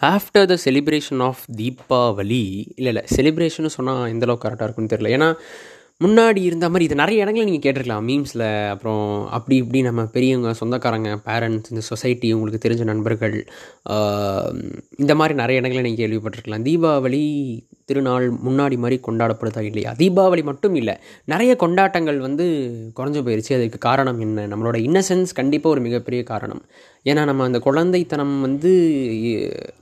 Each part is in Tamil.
After the celebration of Deepavali இல்லை இல்லை செலிப்ரேஷன் சொன்னால் எந்தளவுக்கு கரெக்டாக இருக்குன்னு தெரியல. ஏன்னா முன்னாடி இருந்த மாதிரி இது நிறைய இடங்களில் நீங்கள் கேட்டிருக்கலாம். மீம்ஸில் அப்புறம் அப்படி இப்படி நம்ம பெரியவங்க சொந்தக்காரங்க பேரண்ட்ஸ் இந்த சொசைட்டி உங்களுக்கு தெரிஞ்ச நண்பர்கள் இந்த மாதிரி நிறைய இடங்களில் நீங்கள் கேள்விப்பட்டிருக்கலாம். தீபாவளி திருநாள் முன்னாடி மாதிரி கொண்டாடப்படுதா இல்லையா? தீபாவளி மட்டும் இல்லை நிறைய கொண்டாட்டங்கள் வந்து குறைஞ்சு போயிடுச்சு அதுக்கு காரணம் என்ன? நம்மளோட இன்னசென்ஸ் கண்டிப்பாக ஒரு மிகப்பெரிய காரணம். ஏன்னா நம்ம அந்த குழந்தைத்தனம் வந்து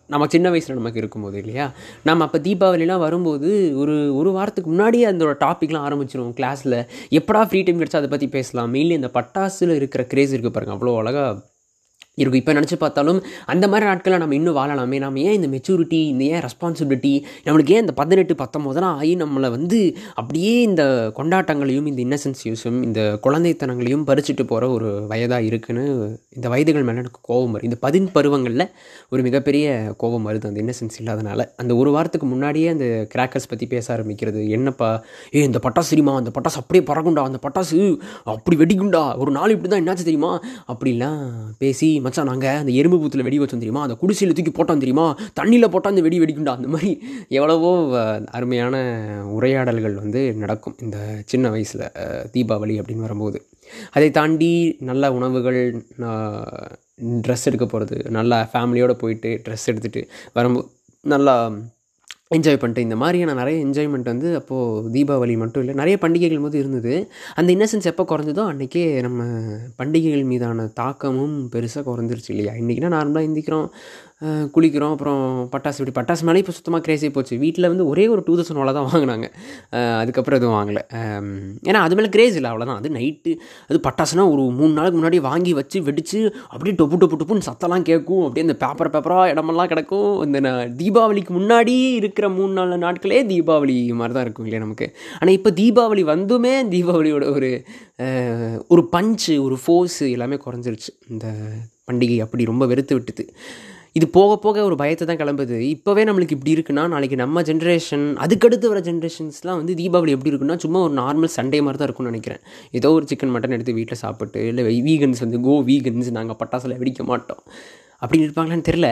நம்ம சின்ன வயசில் நமக்கு இருக்கும்போது இல்லையா? நம்ம அப்போ தீபாவளிலாம் வரும்போது ஒரு ஒரு வாரத்துக்கு முன்னாடியே அந்த டாப்பிக்லாம் ஆரம்பிச்சிருவோம் கிளாஸில் எப்படா ஃப்ரீ டைம் கிடச்சா அதை பற்றி பேசலாம். மெயின்லி அந்த பட்டாசில் இருக்கிற க்ரேஸ் இருக்குது பாருங்க. அவ்வளோ அழகாக இருக்கும். இப்போ நினச்சி பார்த்தாலும் அந்த மாதிரி நாட்களில் நம்ம இன்னும் வாழலாமே. நம்ம ஏன் இந்த மெச்சூரிட்டி இந்த ஏன் ரெஸ்பான்சிபிலிட்டி நம்மளுக்கு ஏன் இந்த பதினெட்டு பத்தொம்போதெல்லாம் ஆகி நம்மளை வந்து அப்படியே இந்த கொண்டாட்டங்களையும் இந்த இன்னசென்ஸையும் இந்த குழந்தைத்தனங்களையும் பறிச்சுட்டு போகிற ஒரு வயதாக இருக்குன்னு இந்த வயதுகள் மேலே எனக்கு கோபம் வருது. இந்த பதின் பருவங்களில் ஒரு மிகப்பெரிய கோபம் வருது அந்த இன்னசென்ஸ் இல்லாதனால. அந்த ஒரு வாரத்துக்கு முன்னாடியே அந்த கிராக்கர்ஸ் பற்றி பேச ஆரம்பிக்கிறது. என்னப்பா? ஏ இந்த பட்டாசு தெரியுமா? அந்த பட்டாசு அப்படியே பறகுண்டா அந்த பட்டாசு அப்படி வெடிக்குண்டா ஒரு நாள் இப்படி தான் என்னாச்சு தெரியுமா? அப்படிலாம் பேசி மச்சான் நாங்கள் அந்த எறும்பு பூத்தில் வெடி வச்சோம் தெரியுமா? அந்த குடிசையில் தூக்கி போட்டோம் தெரியுமா? தண்ணியில் போட்டால் அந்த வெடி வெடிக்குண்டா அந்த மாதிரி எவ்வளவோ அருமையான உரையாடல்கள் வந்து நடக்கும் இந்த சின்ன வயசில் தீபாவளி அப்படின்னு வரும்போது. அதை தாண்டி நல்ல உணவுகள் ட்ரெஸ் எடுக்க போகிறது நல்லா ஃபேமிலியோடு போயிட்டு ட்ரெஸ் எடுத்துகிட்டு வரும்போது நல்லா என்ஜாய் பண்ணிட்டு இந்த மாதிரியான நிறைய என்ஜாய்மெண்ட் வந்து அப்போது தீபாவளி மட்டும் இல்லை நிறைய பண்டிகைகள் போது இருந்தது. அந்த இன்னசென்ஸ் எப்போ குறைஞ்சதோ அன்றைக்கே நம்ம பண்டிகைகள் மீதான தாக்கமும் பெருசாக குறைஞ்சிருச்சு இல்லையா? இன்றைக்கினா நார்மலாக எந்திக்கிறோம். குளிக்கிறோம் அப்புறம் பட்டாசு வெடி பட்டாசு மேலே இப்போ சுத்தமாக கிரேஸே போச்சு. வீட்டில் வந்து ஒரே ஒரு டூ தௌசண்ட் வாழை தான் வாங்கினாங்க. அதுக்கப்புறம் எதுவும் வாங்கலை. ஏன்னா அது மேலே கிரேஸ் இல்லை அவ்வளோதான் அது நைட்டு அது பட்டாசுனா ஒரு மூணு நாளுக்கு முன்னாடி வாங்கி வச்சு வெடித்து அப்படியே டொப்பு டொப்பு டொப்புன்னு சத்தம்லாம் கேட்கும். அப்படியே இந்த பேப்பர் பேப்பராக இடமெல்லாம் கிடக்கும். இந்த தீபாவளிக்கு முன்னாடி இருக்கிற மூணு நாலு நாட்களே தீபாவளி மாதிரி தான் இருக்கும் இல்லையா நமக்கு. ஆனால் இப்போ தீபாவளி வந்துமே தீபாவளியோட ஒரு ஒரு பஞ்சு ஒரு ஃபோர்ஸு எல்லாமே குறைஞ்சிருச்சு. இந்த பண்டிகை அப்படி ரொம்ப வெறுத்து விட்டுது. இது போக போக ஒரு பயத்தை தான் கிளம்புது. இப்போவே நம்மளுக்கு இப்படி இருக்குன்னா நாளைக்கு நம்ம ஜென்ரேஷன் அதுக்கடுத்து வர ஜென்ரேஷன்ஸ்லாம் வந்து தீபாவளி எப்படி இருக்குன்னா சும்மா ஒரு நார்மல் சண்டே மாதிரி தான் இருக்கும்னு நினைக்கிறேன். ஏதோ ஒரு சிக்கன் மட்டன் எடுத்து வீட்டில் சாப்பிட்டு இல்லை வீகன்ஸ் வந்து கோ வீகன்ஸ் நாங்கள் பட்டாசில் வெடிக்க மாட்டோம். அப்படின்னு இருப்பாங்களான்னு தெரில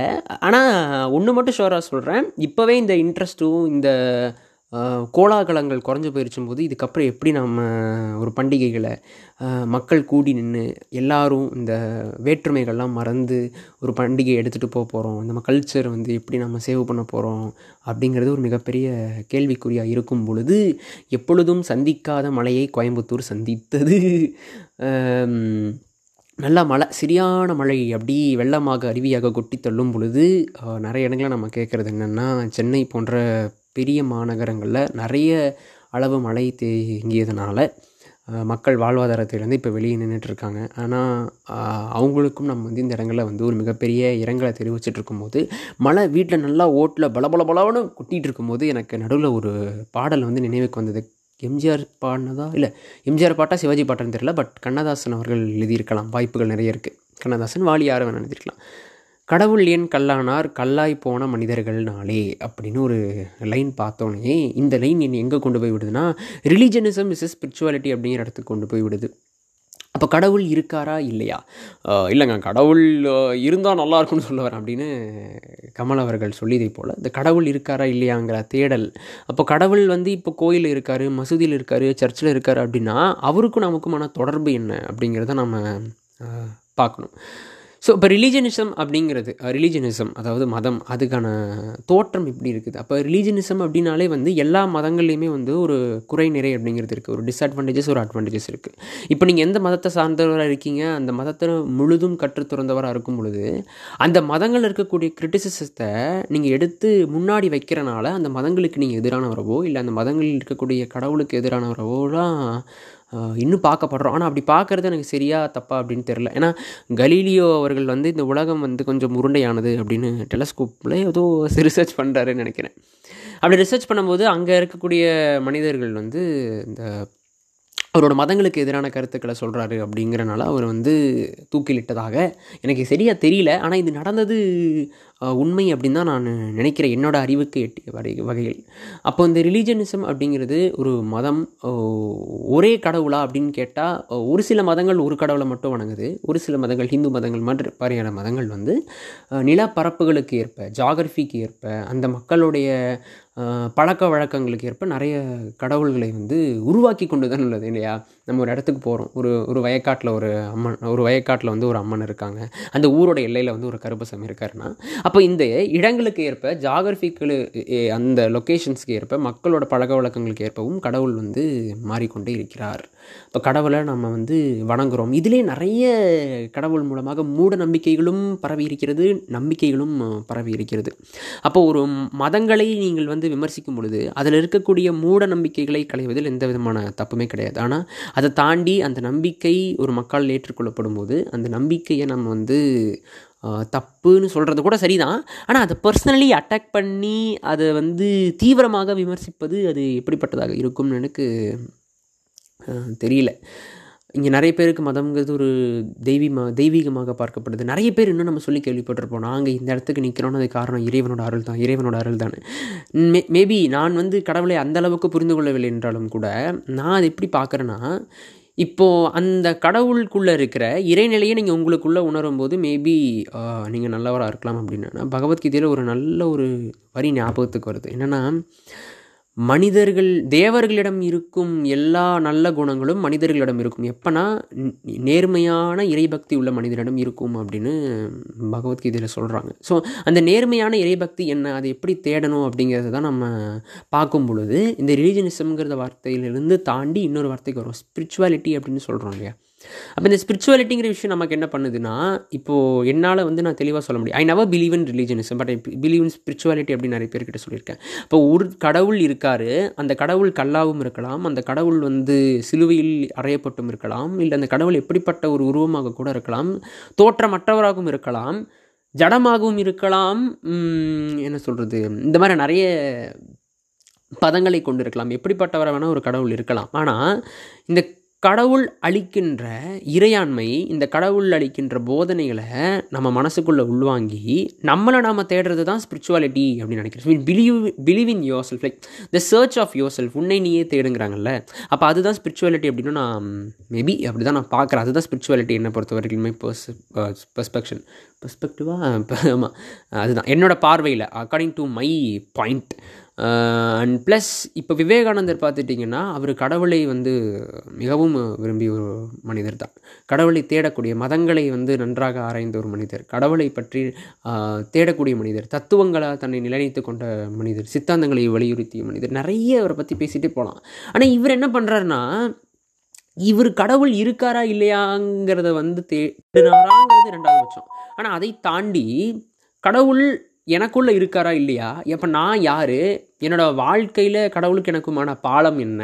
ஆனால் ஒன்று மட்டும் ஷோராக சொல்கிறேன் இப்போவே இந்த இன்ட்ரெஸ்ட்டும் இந்த கோலாகலங்கள் குறைஞ்சி போயிருச்சும் போது இதுக்கப்புறம் எப்படி நம்ம ஒரு பண்டிகைகளை மக்கள் கூடி நின்று எல்லாரும் இந்த வேற்றுமைகள்லாம் மறந்து ஒரு பண்டிகையை எடுத்துகிட்டு போக போகிறோம் நம்ம கல்ச்சர் வந்து எப்படி நம்ம சேவ் பண்ண போகிறோம் அப்படிங்கிறது ஒரு மிகப்பெரிய கேள்விக்குறியாக இருக்கும் பொழுது எப்பொழுதும் சந்திக்காத மலையை கோயம்புத்தூர் சந்தித்தது. நல்லா மழை சரியான மழை அப்படி வெள்ளமாக அருவியாக கொட்டி தள்ளும் பொழுது நிறைய இடங்களில் நம்ம கேட்குறது என்னென்னா சென்னை போன்ற பெரிய மாநகரங்களில் நிறைய அளவு மழை தேங்கியதுனால மக்கள் வாழ்வாதாரத்திலேருந்து இப்போ வெளியே நின்றுட்டு இருக்காங்க ஆனால் அவங்களுக்கும் நம்ம வந்து இந்த இடங்களில் வந்து ஒரு மிகப்பெரிய இரங்கலை தெரிவிச்சுட்டு இருக்கும்போது மழை வீட்டில் நல்லா ஓட்டில் பல பல பலவனு கொட்டிகிட்டு இருக்கும்போது எனக்கு நடுவில் ஒரு பாடல் வந்து நினைவுக்கு வந்தது. எம்ஜிஆர் பாடினதா? இல்லை எம்ஜிஆர் பாட்டா சிவாஜி பாட்டான்னு தெரியல பட் கண்ணதாசன் அவர்கள் எழுதியிருக்கலாம். வாய்ப்புகள் நிறைய இருக்குது கண்ணதாசன் வாலி யாரும் வேணால் எழுதியிருக்கலாம். கடவுள் ஏன் கல்லானார் கல்லாய் போன மனிதர்கள்னாலே அப்படின்னு ஒரு லைன் பார்த்தோன்னே இந்த லைன் என்னை எங்கே கொண்டு போய் விடுதுன்னா ரிலீஜனிசம் இஸ் ஸ்பிரிச்சுவாலிட்டி அப்படிங்கிற இடத்துக்கு கொண்டு போய் விடுது. அப்போ கடவுள் இருக்காரா இல்லையா? இல்லைங்க கடவுள் இருந்தால் நல்லா இருக்கும்னு சொல்ல வரேன் அப்படின்னு கமல் அவர்கள் சொல்லியதை போல் இந்த கடவுள் இருக்காரா இல்லையாங்கிற தேடல். அப்போ கடவுள் வந்து இப்போ கோயில் இருக்கார் மசூதியில் இருக்கார் சர்ச்சில் இருக்கார் அப்படின்னா அவருக்கும் நமக்குமான தொடர்பு என்ன அப்படிங்கிறத நம்ம பார்க்கணும். ஸோ இப்போ ரிலீஜனிசம் அப்படிங்கிறது ரிலீஜனிசம் அதாவது மதம் அதுக்கான தோற்றம் இப்படி இருக்குது. அப்போ ரிலீஜனிசம் அப்படின்னாலே வந்து எல்லா மதங்கள்லேயுமே வந்து ஒரு குறை நிறை அப்படிங்கிறது இருக்குது ஒரு டிஸ்அட்வான்டேஜஸ் ஒரு அட்வான்டேஜஸ் இருக்குது இப்போ நீங்கள் எந்த மதத்தை சார்ந்தவராக இருக்கீங்க அந்த மதத்தை முழுதும் கற்றுத் துறந்தவராக இருக்கும் பொழுது அந்த மதங்கள் இருக்கக்கூடிய கிரிட்டிசிசத்தை நீங்கள் எடுத்து முன்னாடி வைக்கிறனால அந்த மதங்களுக்கு நீங்கள் எதிரானவரவோ இல்லை அந்த மதங்களில் இருக்கக்கூடிய கடவுளுக்கு எதிரானவரவோலாம் இன்னும் பார்க்கப்படுறோம். ஆனால் அப்படி பார்க்குறது எனக்கு சரியா தப்பா அப்படின்னு தெரில ஏன்னா கலீலியோ அவர்கள் வந்து இந்த உலகம் வந்து கொஞ்சம் உருண்டையானது அப்படின்னு டெலஸ்கோப்பில் ஏதோ ரிசர்ச் பண்ணுறாருன்னு நினைக்கிறேன். அப்படி ரிசர்ச் பண்ணும்போது அங்கே இருக்கக்கூடிய மனிதர்கள் வந்து இந்த அவரோட மதங்களுக்கு எதிரான கருத்துக்களை சொல்கிறாரு அப்படிங்கிறனால அவர் வந்து தூக்கிலிட்டதாக. எனக்கு சரியாக தெரியல. ஆனால் இது நடந்தது உண்மை அப்படின்னு தான் நான் நினைக்கிறேன். என்னோட அறிவுக்கு எட்டிய வகை வகையில். அப்போ இந்த ரிலீஜனிசம் அப்படிங்கிறது ஒரு மதம் ஒரே கடவுளா அப்படின்னு கேட்டால் ஒரு சில மதங்கள் ஒரு கடவுளை மட்டும் வணங்குது. ஒரு சில மதங்கள் ஹிந்து மதங்கள் மற்ற மாதிரியான மதங்கள் வந்து நிலப்பரப்புகளுக்கு ஏற்ப ஜாகிரஃபிக்கு ஏற்ப அந்த மக்களுடைய பழக்க வழக்கங்களுக்கு ஏற்ப நிறைய கடவுள்களை வந்து உருவாக்கி கொண்டு தான் உள்ளது இல்லையா? நம்ம ஒரு இடத்துக்கு போகிறோம் ஒரு ஒரு வயக்காட்டில் ஒரு அம்மன் ஒரு வயக்காட்டில் வந்து ஒரு அம்மன் இருக்காங்க. அந்த ஊரோட எல்லையில் வந்து ஒரு கருப்பசாமி இருக்காருன்னா அப்போ இந்த இடங்களுக்கு ஏற்ப ஜாகிரபிக்கு அந்த லொக்கேஷன்ஸ்க்கு ஏற்ப மக்களோட பழக்க வழக்கங்களுக்கு ஏற்பவும் கடவுள் வந்து மாறிக்கொண்டே இருக்கிறார். இப்போ கடவுளை நம்ம வந்து வணங்குகிறோம் இதிலே நிறைய கடவுள் மூலமாக மூட நம்பிக்கைகளும் பரவி இருக்கிறது நம்பிக்கைகளும் பரவி இருக்கிறது. அப்போ ஒரு மதங்களை நீங்கள் வந்து விமர்சிக்கும் பொழுது அதில் இருக்கக்கூடிய மூட நம்பிக்கைகளை களைவதில் எந்த விதமான தப்புமே கிடையாது. ஆனால் அதை தாண்டி அந்த நம்பிக்கை ஒரு மக்களால் ஏற்றுக்கொள்ளப்படும் போது அந்த நம்பிக்கையை நம்ம வந்து தப்புன்னு சொல்கிறது கூட சரிதான். ஆனால் அதை பர்சனலி அட்டாக் பண்ணி அதை வந்து தீவிரமாக விமர்சிப்பது அது எப்படிப்பட்டதாக இருக்கும்னு எனக்கு தெரியல. இங்கே நிறைய பேருக்கு மதம்ங்கிறது ஒரு தெய்வீமா தெய்வீகமாக பார்க்கப்படுது. நிறைய பேர் இன்னும் நம்ம சொல்லி கேள்விப்பட்டிருப்போம். நாங்கள் இந்த இடத்துக்கு நிற்கிறோன்னு அது காரணம் இறைவனோட அருள் தான் இறைவனோட அருள் தான் மே மேபி நான் வந்து கடவுளை அந்த அளவுக்கு புரிந்து கொள்ளவில்லை என்றாலும் கூட நான் அதை எப்படி பார்க்குறேன்னா இப்போது அந்த கடவுளுக்குள்ளே இருக்கிற இறைநிலையை நீங்கள் உங்களுக்குள்ளே உணரும் போது மேபி நீங்கள் நல்லவராக இருக்கலாம் அப்படின்னா. பகவத்கீதையில் ஒரு நல்ல ஒரு வரி ஞாபகத்துக்கு வருது. என்னென்னா மனிதர்கள் தேவர்களிடம் இருக்கும் எல்லா நல்ல குணங்களும் மனிதர்களிடம் இருக்கும். எப்போனா நேர்மையான இறைபக்தி உள்ள மனிதரிடம் இருக்கும் அப்படின்னு பகவத்கீதையில் சொல்கிறாங்க ஸோ அந்த நேர்மையான இறைபக்தி என்ன அதை எப்படி தேடணும் அப்படிங்கிறத தான் நம்ம பார்க்கும் பொழுது இந்த ரிலீஜனிசம்ங்கிற வார்த்தையிலிருந்து தாண்டி இன்னொரு வார்த்தைக்கு வரும் ஸ்பிரிச்சுவாலிட்டி அப்படின்னு சொல்கிறோம் இல்லையா? அப்போ இந்த ஸ்பிரிச்சுவாலிட்டிங்கிற விஷயம் நமக்கு என்ன பண்ணுதுன்னா இப்போது என்னால் வந்து நான் தெளிவாக சொல்ல முடியும். I never believe in religionism but I believe in spirituality அப்படின்னு நிறைய பேர்கிட்ட சொல்லியிருக்கேன். இப்போ ஒரு கடவுள் இருக்கார் அந்த கடவுள் கல்லாவும் இருக்கலாம் அந்த கடவுள் வந்து சிலுவையில் அறையப்பட்டும் இருக்கலாம் இல்லை அந்த கடவுள் எப்படிப்பட்ட ஒரு உருவமாக கூட இருக்கலாம் தோற்றமற்றவராகவும் இருக்கலாம் ஜடமாகவும் இருக்கலாம் என்ன சொல்கிறது இந்த மாதிரி நிறைய பதங்களை கொண்டிருக்கலாம். எப்படிப்பட்டவரை வேணால் ஒரு கடவுள் இருக்கலாம். ஆனால் இந்த கடவுள் அளிக்கின்ற இறையாண்மை இந்த கடவுள் அளிக்கின்ற போதனைகளை நம்ம மனசுக்குள்ளே உள்வாங்கி நம்மளை நாம் தேடுறது தான் ஸ்பிரிச்சுவாலிட்டி அப்படின்னு நினைக்கிறேன் believe believe in yourself like the search of yourself உன்னை நீயே தேடுங்கிறாங்கல்ல. அப்போ அதுதான் ஸ்பிரிச்சுவாலிட்டி அப்படின்னு நான் மேபி அப்படி தான் நான் பார்க்குறேன். அதுதான் ஸ்பிரிச்சுவாலிட்டி என்னை பொறுத்த வரைக்குமே பர்ஸ் பெர்ஸ்பெக்ஷன் பெர்ஸ்பெக்டிவாக ஆமாம் அதுதான். என்னோட பார்வையில் according to my point and plus இப்போ விவேகானந்தர் பார்த்துட்டிங்கன்னா அவர் கடவுளை வந்து மிகவும் விரும்பிய ஒரு மனிதர் தான். கடவுளை தேடக்கூடிய மதங்களை வந்து நன்றாக ஆராய்ந்த ஒரு மனிதர். கடவுளை பற்றி தேடக்கூடிய மனிதர். தத்துவங்களாக தன்னை நிலைநிறுத்து கொண்ட மனிதர். சித்தாந்தங்களை வலியுறுத்திய மனிதர். நிறைய அவரை பற்றி பேசிகிட்டே போகலாம் ஆனால் இவர் என்ன பண்ணுறாருன்னா இவர் கடவுள் இருக்காரா இல்லையாங்கிறத வந்து தேடினாராங்கிறது ரெண்டாவது பட்சம். ஆனால் அதை தாண்டி கடவுள் எனக்குள்ளே இருக்காரா இல்லையா? இப்போ நான் யார்? என்னோடய வாழ்க்கையில் கடவுளுக்கு எனக்குமான பாலம் என்ன?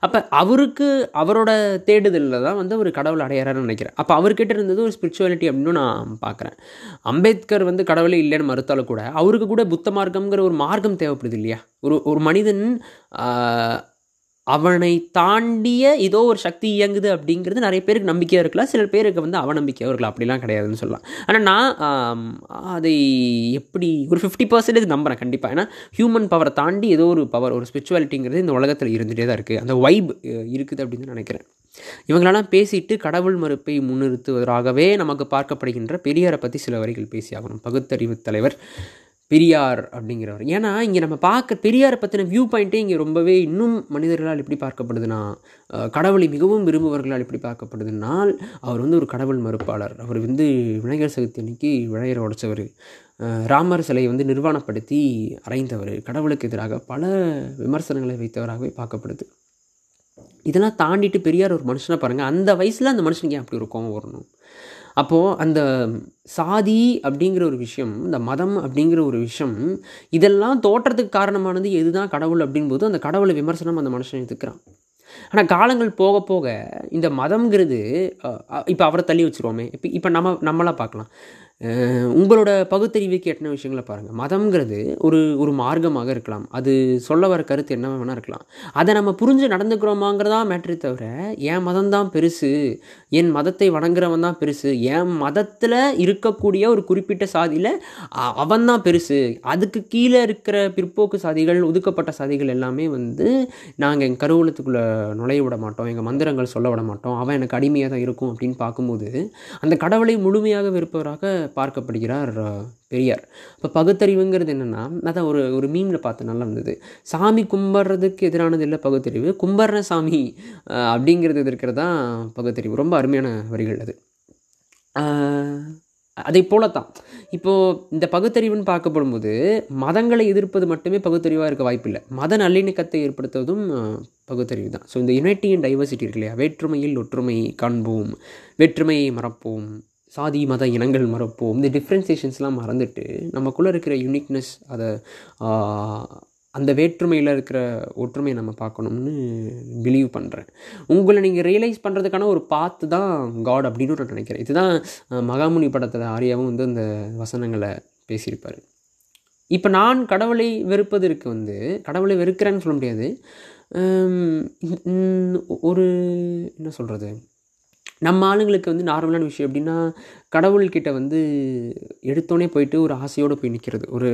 அப்போ அவருக்கு அவரோட தேடுதலில் தான் வந்து ஒரு கடவுள் அடையிறாருன்னு நினைக்கிறேன். அப்போ அவர்கிட்ட இருந்தது ஒரு ஸ்பிரிச்சுவாலிட்டி அப்படின்னு நான் பார்க்குறேன். அம்பேத்கர் வந்து கடவுளே இல்லைன்னு மறுத்தாலும் கூட அவருக்கு கூட புத்த மார்க்கம்ங்கிற ஒரு மார்க்கம் தேவைப்படுது இல்லையா? ஒரு ஒரு மனிதன் அவனை தாண்டிய ஏதோ ஒரு சக்தி இயங்குது அப்படிங்கிறது நிறைய பேருக்கு நம்பிக்கையாக இருக்கலாம். சில பேருக்கு வந்து அவநம்பிக்கையாக இருக்கலாம். அப்படிலாம் கிடையாதுன்னு சொல்லலாம். ஆனால் நான் அதை எப்படி ஒரு ஃபிஃப்டி பர்சன்டேஜ் நம்புகிறேன் கண்டிப்பாக ஏன்னா ஹியூமன் பவரை தாண்டி ஏதோ ஒரு பவர் ஒரு ஸ்பிரிச்சுவாலிட்டிங்கிறது இந்த உலகத்தில் இருந்துகிட்டே தான் இருக்குது அந்த வைப் இருக்குது அப்படின்னு தான் நினைக்கிறேன். இவங்களெல்லாம் பேசிட்டு கடவுள் மறுப்பை முன்னிறுத்துவதாகவே நமக்கு பார்க்கப்படுகின்ற பெரியாரை பற்றி சில வரிகள் பேசியாகணும். பகுத்தறிவு தலைவர் பெரியார் அப்படிங்கிறவர். ஏன்னா இங்கே நம்ம பார்க்க பெரியாரை பற்றின வியூ பாயிண்ட்டே இங்கே ரொம்பவே இன்னும் மனிதர்களால் எப்படி பார்க்கப்படுதுன்னா கடவுளை மிகவும் விரும்புபவர்களால் எப்படி பார்க்கப்படுதுன்னால் அவர் வந்து ஒரு கடவுள் மறுப்பாளர். அவர் வந்து விநாயகர் சதுர்த்தி அன்னைக்கு விநாயகரை உடைச்சவர். ராமர் சிலையை வந்து நிர்வாணப்படுத்தி அறைந்தவர் கடவுளுக்கு எதிராக பல விமர்சனங்களை வைத்தவராகவே பார்க்கப்படுது. இதெல்லாம் தாண்டிட்டு பெரியார் ஒரு மனுஷனை பாருங்கள் அந்த வயசில் அந்த மனுஷனுக்கு ஏன் அப்படி ஒரு கோவம் வரணும்? அப்போது அந்த சாதி அப்படிங்கிற ஒரு விஷயம் இந்த மதம் அப்படிங்கிற ஒரு விஷயம் இதெல்லாம் தோற்றத்துக்கு காரணமானது எதுதான் கடவுள் அப்படின்போது அந்த கடவுளை விமர்சனம் அந்த மனுஷன் எதுக்குறான் ஆனால் காலங்கள் போக போக இந்த மதம்ங்கிறது இப்போ அவரை தள்ளி வச்சுருவோமே. இப்போ இப்போ நம்ம நம்மளாம் பார்க்கலாம். உங்களோட பகுத்தறிவுக்கு எட்டின விஷயங்களை பாருங்கள் மதம்ங்கிறது ஒரு ஒரு மார்க்கமாக இருக்கலாம். அது சொல்ல வர கருத்து என்ன வேணால் இருக்கலாம். அதை நம்ம புரிஞ்சு நடந்துக்கிறோமாங்கிறதா மேட்ரு தவிர என் மதம் தான் பெருசு என் மதத்தை வணங்குறவன் தான் பெருசு என் மதத்தில் இருக்கக்கூடிய ஒரு குறிப்பிட்ட சாதியில் அவன் தான் பெருசு. அதுக்கு கீழே இருக்கிற பிற்போக்கு சாதிகள் ஒதுக்கப்பட்ட சாதிகள் எல்லாமே வந்து நாங்கள் எங்கள் கருவூலத்துக்குள்ளே நுழைய விட மாட்டோம். எங்கள் மந்திரங்கள் சொல்ல விட மாட்டோம். அவன் எனக்கு அடிமையாக தான் இருக்கும் அப்படின்னு பார்க்கும்போது அந்த கடவுளை முழுமையாக வெறுப்பவராக பார்க்கப்படுகிறார் பெரியார். இப்போ பகுத்தறிவுங்கிறது என்னென்னா அதான் ஒரு ஒரு மீமில் பார்த்து நல்லா இருந்தது. சாமி கும்பிட்றதுக்கு எதிரானது இல்லை பகுத்தறிவு கும்பிட்ற சாமி அப்படிங்கிறது இருக்கிறது தான் பகுத்தறிவு. ரொம்ப அருமையான வரிகள் அது. அதை போலத்தான். இப்போது இந்த பகுத்தறிவுன்னு பார்க்கப்படும்போது மதங்களை எதிர்ப்பது மட்டுமே பகுத்தறிவாக இருக்க வாய்ப்பில்லை. மத நல்லிணக்கத்தை ஏற்படுத்துவதும் பகுத்தறிவு தான் ஸோ இந்த யுனைட்டி அண்ட் டைவர்சிட்டி இருக்கு இல்லையா? வேற்றுமையில் ஒற்றுமை காண்போம் வேற்றுமையை மறப்போம் சாதி மத இனங்கள் மறப்போம். இந்த டிஃப்ரென்சியேஷன்ஸ்லாம் மறந்துட்டு நமக்குள்ளே இருக்கிற யூனிக்னஸ் அதை அந்த வேற்றுமையில் இருக்கிற ஒற்றுமையை நம்ம பார்க்கணும்னு பிலீவ் பண்ணுறேன் உங்களை நீங்கள் ரியலைஸ் பண்ணுறதுக்கான ஒரு பாத்து தான் காட் அப்படின்னு நான் நினைக்கிறேன். இதுதான் மகாமுனி படத்தில் ஆரியாவும் வந்து அந்த வசனங்களை பேசியிருப்பார். இப்போ நான் கடவுளை வெறுப்பதற்கு வந்து கடவுளை வெறுக்கிறேன்னு சொல்ல முடியாது. ஒரு என்ன சொல்கிறது நம்ம ஆளுங்களுக்கு வந்து நார்மலான விஷயம் எப்படின்னா கடவுள்கிட்ட வந்து எடுத்தோடனே போயிட்டு ஒரு ஆசையோடு போய் நிற்கிறது ஒரு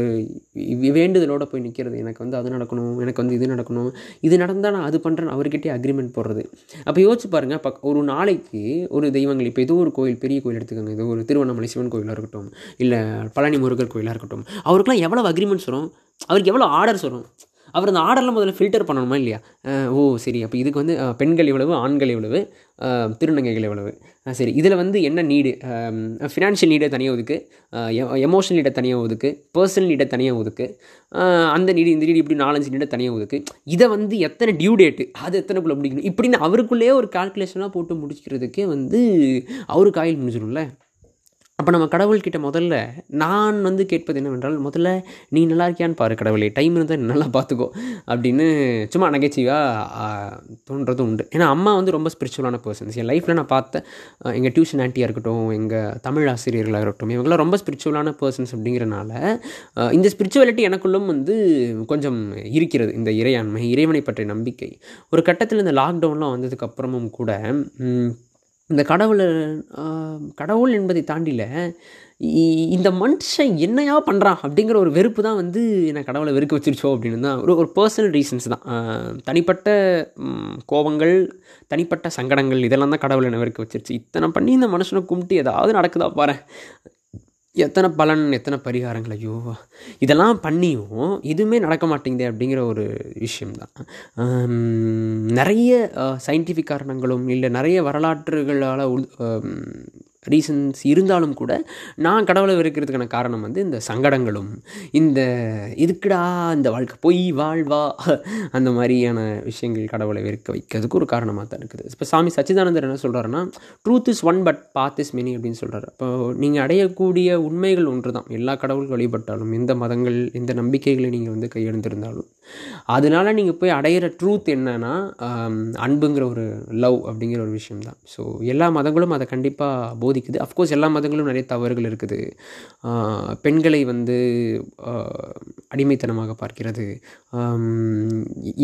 வேண்டுதலோடு போய் நிற்கிறது எனக்கு வந்து அது நடக்கணும் எனக்கு வந்து இது நடக்கணும். இது நடந்தால் நான் அது பண்ணுறேன் அவர்கிட்டே அக்ரிமெண்ட் போடுறது. அப்போ யோசிச்சு பாருங்கள் பக் ஒரு நாளைக்கு ஒரு தெய்வங்கள் இப்போ ஏதோ ஒரு கோயில் பெரிய கோயில் எடுத்துக்கோங்க. ஏதோ ஒரு திருவண்ணாமலை சிவன் கோயிலாக இருக்கட்டும் இல்லை பழனி முருகர் கோயிலாக இருக்கட்டும். அவருக்கெல்லாம் எவ்வளோ அக்ரிமெண்ட்ஸ் வரும்? அவருக்கு எவ்வளோ ஆர்டர்ஸ் வரும்? அவர் அந்த ஆர்டரில் முதல்ல ஃபில்டர் பண்ணணுமா இல்லையா? ஓ சரி. அப்போ இதுக்கு வந்து பெண்கள் இவ்வளவு ஆண்கள் இவ்வளவு திருநங்கைகள் இவ்வளவு சரி. இதில் வந்து என்ன நீடு ஃபினான்ஷியல் நீடை தனியாக ஒதுக்கு எமோஷனல் நீடை தனியாக ஒதுக்கு பர்சனல் நீடை தனியாக ஒதுக்கு அந்த நீடு இந்த நீடு இப்படி நாலஞ்சு நீடை தனியாக ஒதுக்கு. இதை வந்து எத்தனை டியூ டேட்டு அது எத்தனைக்குள்ளே முடிக்கணும்? இப்படின்னு அவருக்குள்ளேயே ஒரு கால்குலேஷனாக போட்டு முடிச்சுக்கிறதுக்கே வந்து அவருக்கு ஆயில் முடிஞ்சிடும்ல அப்போ நம்ம கடவுள்கிட்ட முதல்ல நான் வந்து கேட்பது என்னவென்றால் முதல்ல நீ நல்லா இருக்கியான்னு பாரு கடவுளே டைம் இருந்தால் நல்லா பார்த்துக்கோ அப்படின்னு சும்மா நகைச்சுவாக தோன்றதும் உண்டு. ஏன்னா அம்மா வந்து ரொம்ப ஸ்பிரிச்சுவலான பர்சன்ஸ் என் லைஃப்பில் நான் பார்த்த எங்கள் டியூஷன் ஆண்டியாக இருக்கட்டும் எங்கள் தமிழ் ஆசிரியர்களாக இருக்கட்டும் இவங்களாம் ரொம்ப ஸ்பிரிச்சுவலான பர்சன்ஸ் அப்படிங்கிறனால இந்த ஸ்பிரிச்சுவாலிட்டி எனக்குள்ளும் வந்து கொஞ்சம் இருக்கிறது. இந்த இறையாண்மை இறைவனை பற்றிய நம்பிக்கை. ஒரு கட்டத்தில் இந்த லாக்டவுன்லாம் வந்ததுக்கு அப்புறமும் கூட இந்த கடவுளை கடவுள் என்பதை தாண்டில இந்த மனுஷன் என்னையா பண்ணுறான் அப்படிங்கிற ஒரு வெறுப்பு தான் வந்து என்னை கடவுளை வெறுக்க வச்சிருச்சோ அப்படின்னு தான் ஒரு ஒரு பர்சனல் ரீசன்ஸ் தான். தனிப்பட்ட கோபங்கள் தனிப்பட்ட சங்கடங்கள் இதெல்லாம் தான் கடவுளை என்னை வெறுக்க வச்சிருச்சு. இத்தனை பண்ணி இந்த மனுஷனை கும்பிட்டு ஏதாவது நடக்குதா பாரு எத்தனை பலன் எத்தனை பரிகாரங்கள் ஐயோ இதெல்லாம் பண்ணியும் எதுவுமே நடக்க மாட்டேங்குது அப்படிங்கிற ஒரு விஷயம்தான். நிறைய சயின்டிஃபிக் காரணங்களும் இல்லை நிறைய வரலாற்றுகளால் ரீசன்ஸ் இருந்தாலும் கூட நான் கடவுளை வெறுக்கிறதுக்கான காரணம் வந்து இந்த சங்கடங்களும் இந்த இதுக்குடா இந்த வாழ்க்கை பொய் வாழ்வா அந்த மாதிரியான விஷயங்கள் கடவுளை வெறுக்க வைக்கிறதுக்கு ஒரு காரணமாக தான் இருக்குது. இப்போ சாமி சச்சிதானந்தர் என்ன சொல்கிறாருன்னா truth is one but path is many அப்படின்னு சொல்கிறாரு இப்போ நீங்கள் அடையக்கூடிய உண்மைகள் ஒன்று தான் எல்லா கடவுள் வழிபட்டாலும் எந்த மதங்கள் எந்த நம்பிக்கைகளை நீங்கள் வந்து கையெழுந்திருந்தாலும் அதனால நீங்கள் போய் அடையிற ட்ரூத் என்னன்னா அன்புங்கிற ஒரு லவ் அப்படிங்கிற ஒரு விஷயம் தான் ஸோ எல்லா மதங்களும் அதை கண்டிப்பாக போதிக்குது. அஃப்கோர்ஸ் எல்லா மதங்களும் நிறைய தவறுகள் இருக்குது. பெண்களை வந்து அடிமைத்தனமாக பார்க்கிறது.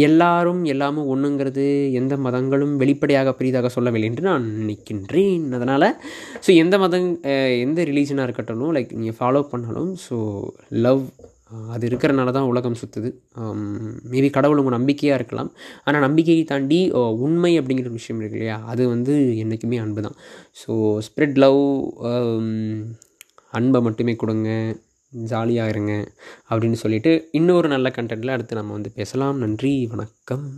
எல்லாரும் எல்லாமும் ஒன்றுங்கிறது எந்த மதங்களும் வெளிப்படையாக பெரிதாக சொல்லவில்லை என்று நான் நினைக்கின்றேன். அதனால் ஸோ எந்த மதம் எந்த ரிலீஜனாக இருக்கட்டும் லைக் நீங்கள் ஃபாலோ பண்ணாலும் ஸோ லவ் அது இருக்கிறனால தான் உலகம் சுற்றுது மேபி கடவுள் உங்கள் நம்பிக்கையாக இருக்கலாம். ஆனால் நம்பிக்கையை தாண்டி உண்மை அப்படிங்கிற ஒரு விஷயம் இருக்கு இல்லையா? அது வந்து என்றைக்குமே அன்பு தான். ஸோ ஸ்ப்ரெட் லவ் அன்பை மட்டுமே கொடுங்க ஜாலியாக இருங்க அப்படின்னு சொல்லிட்டு இன்னொரு நல்ல கண்டென்ட்டில் அடுத்து நம்ம வந்து பேசலாம். நன்றி வணக்கம்.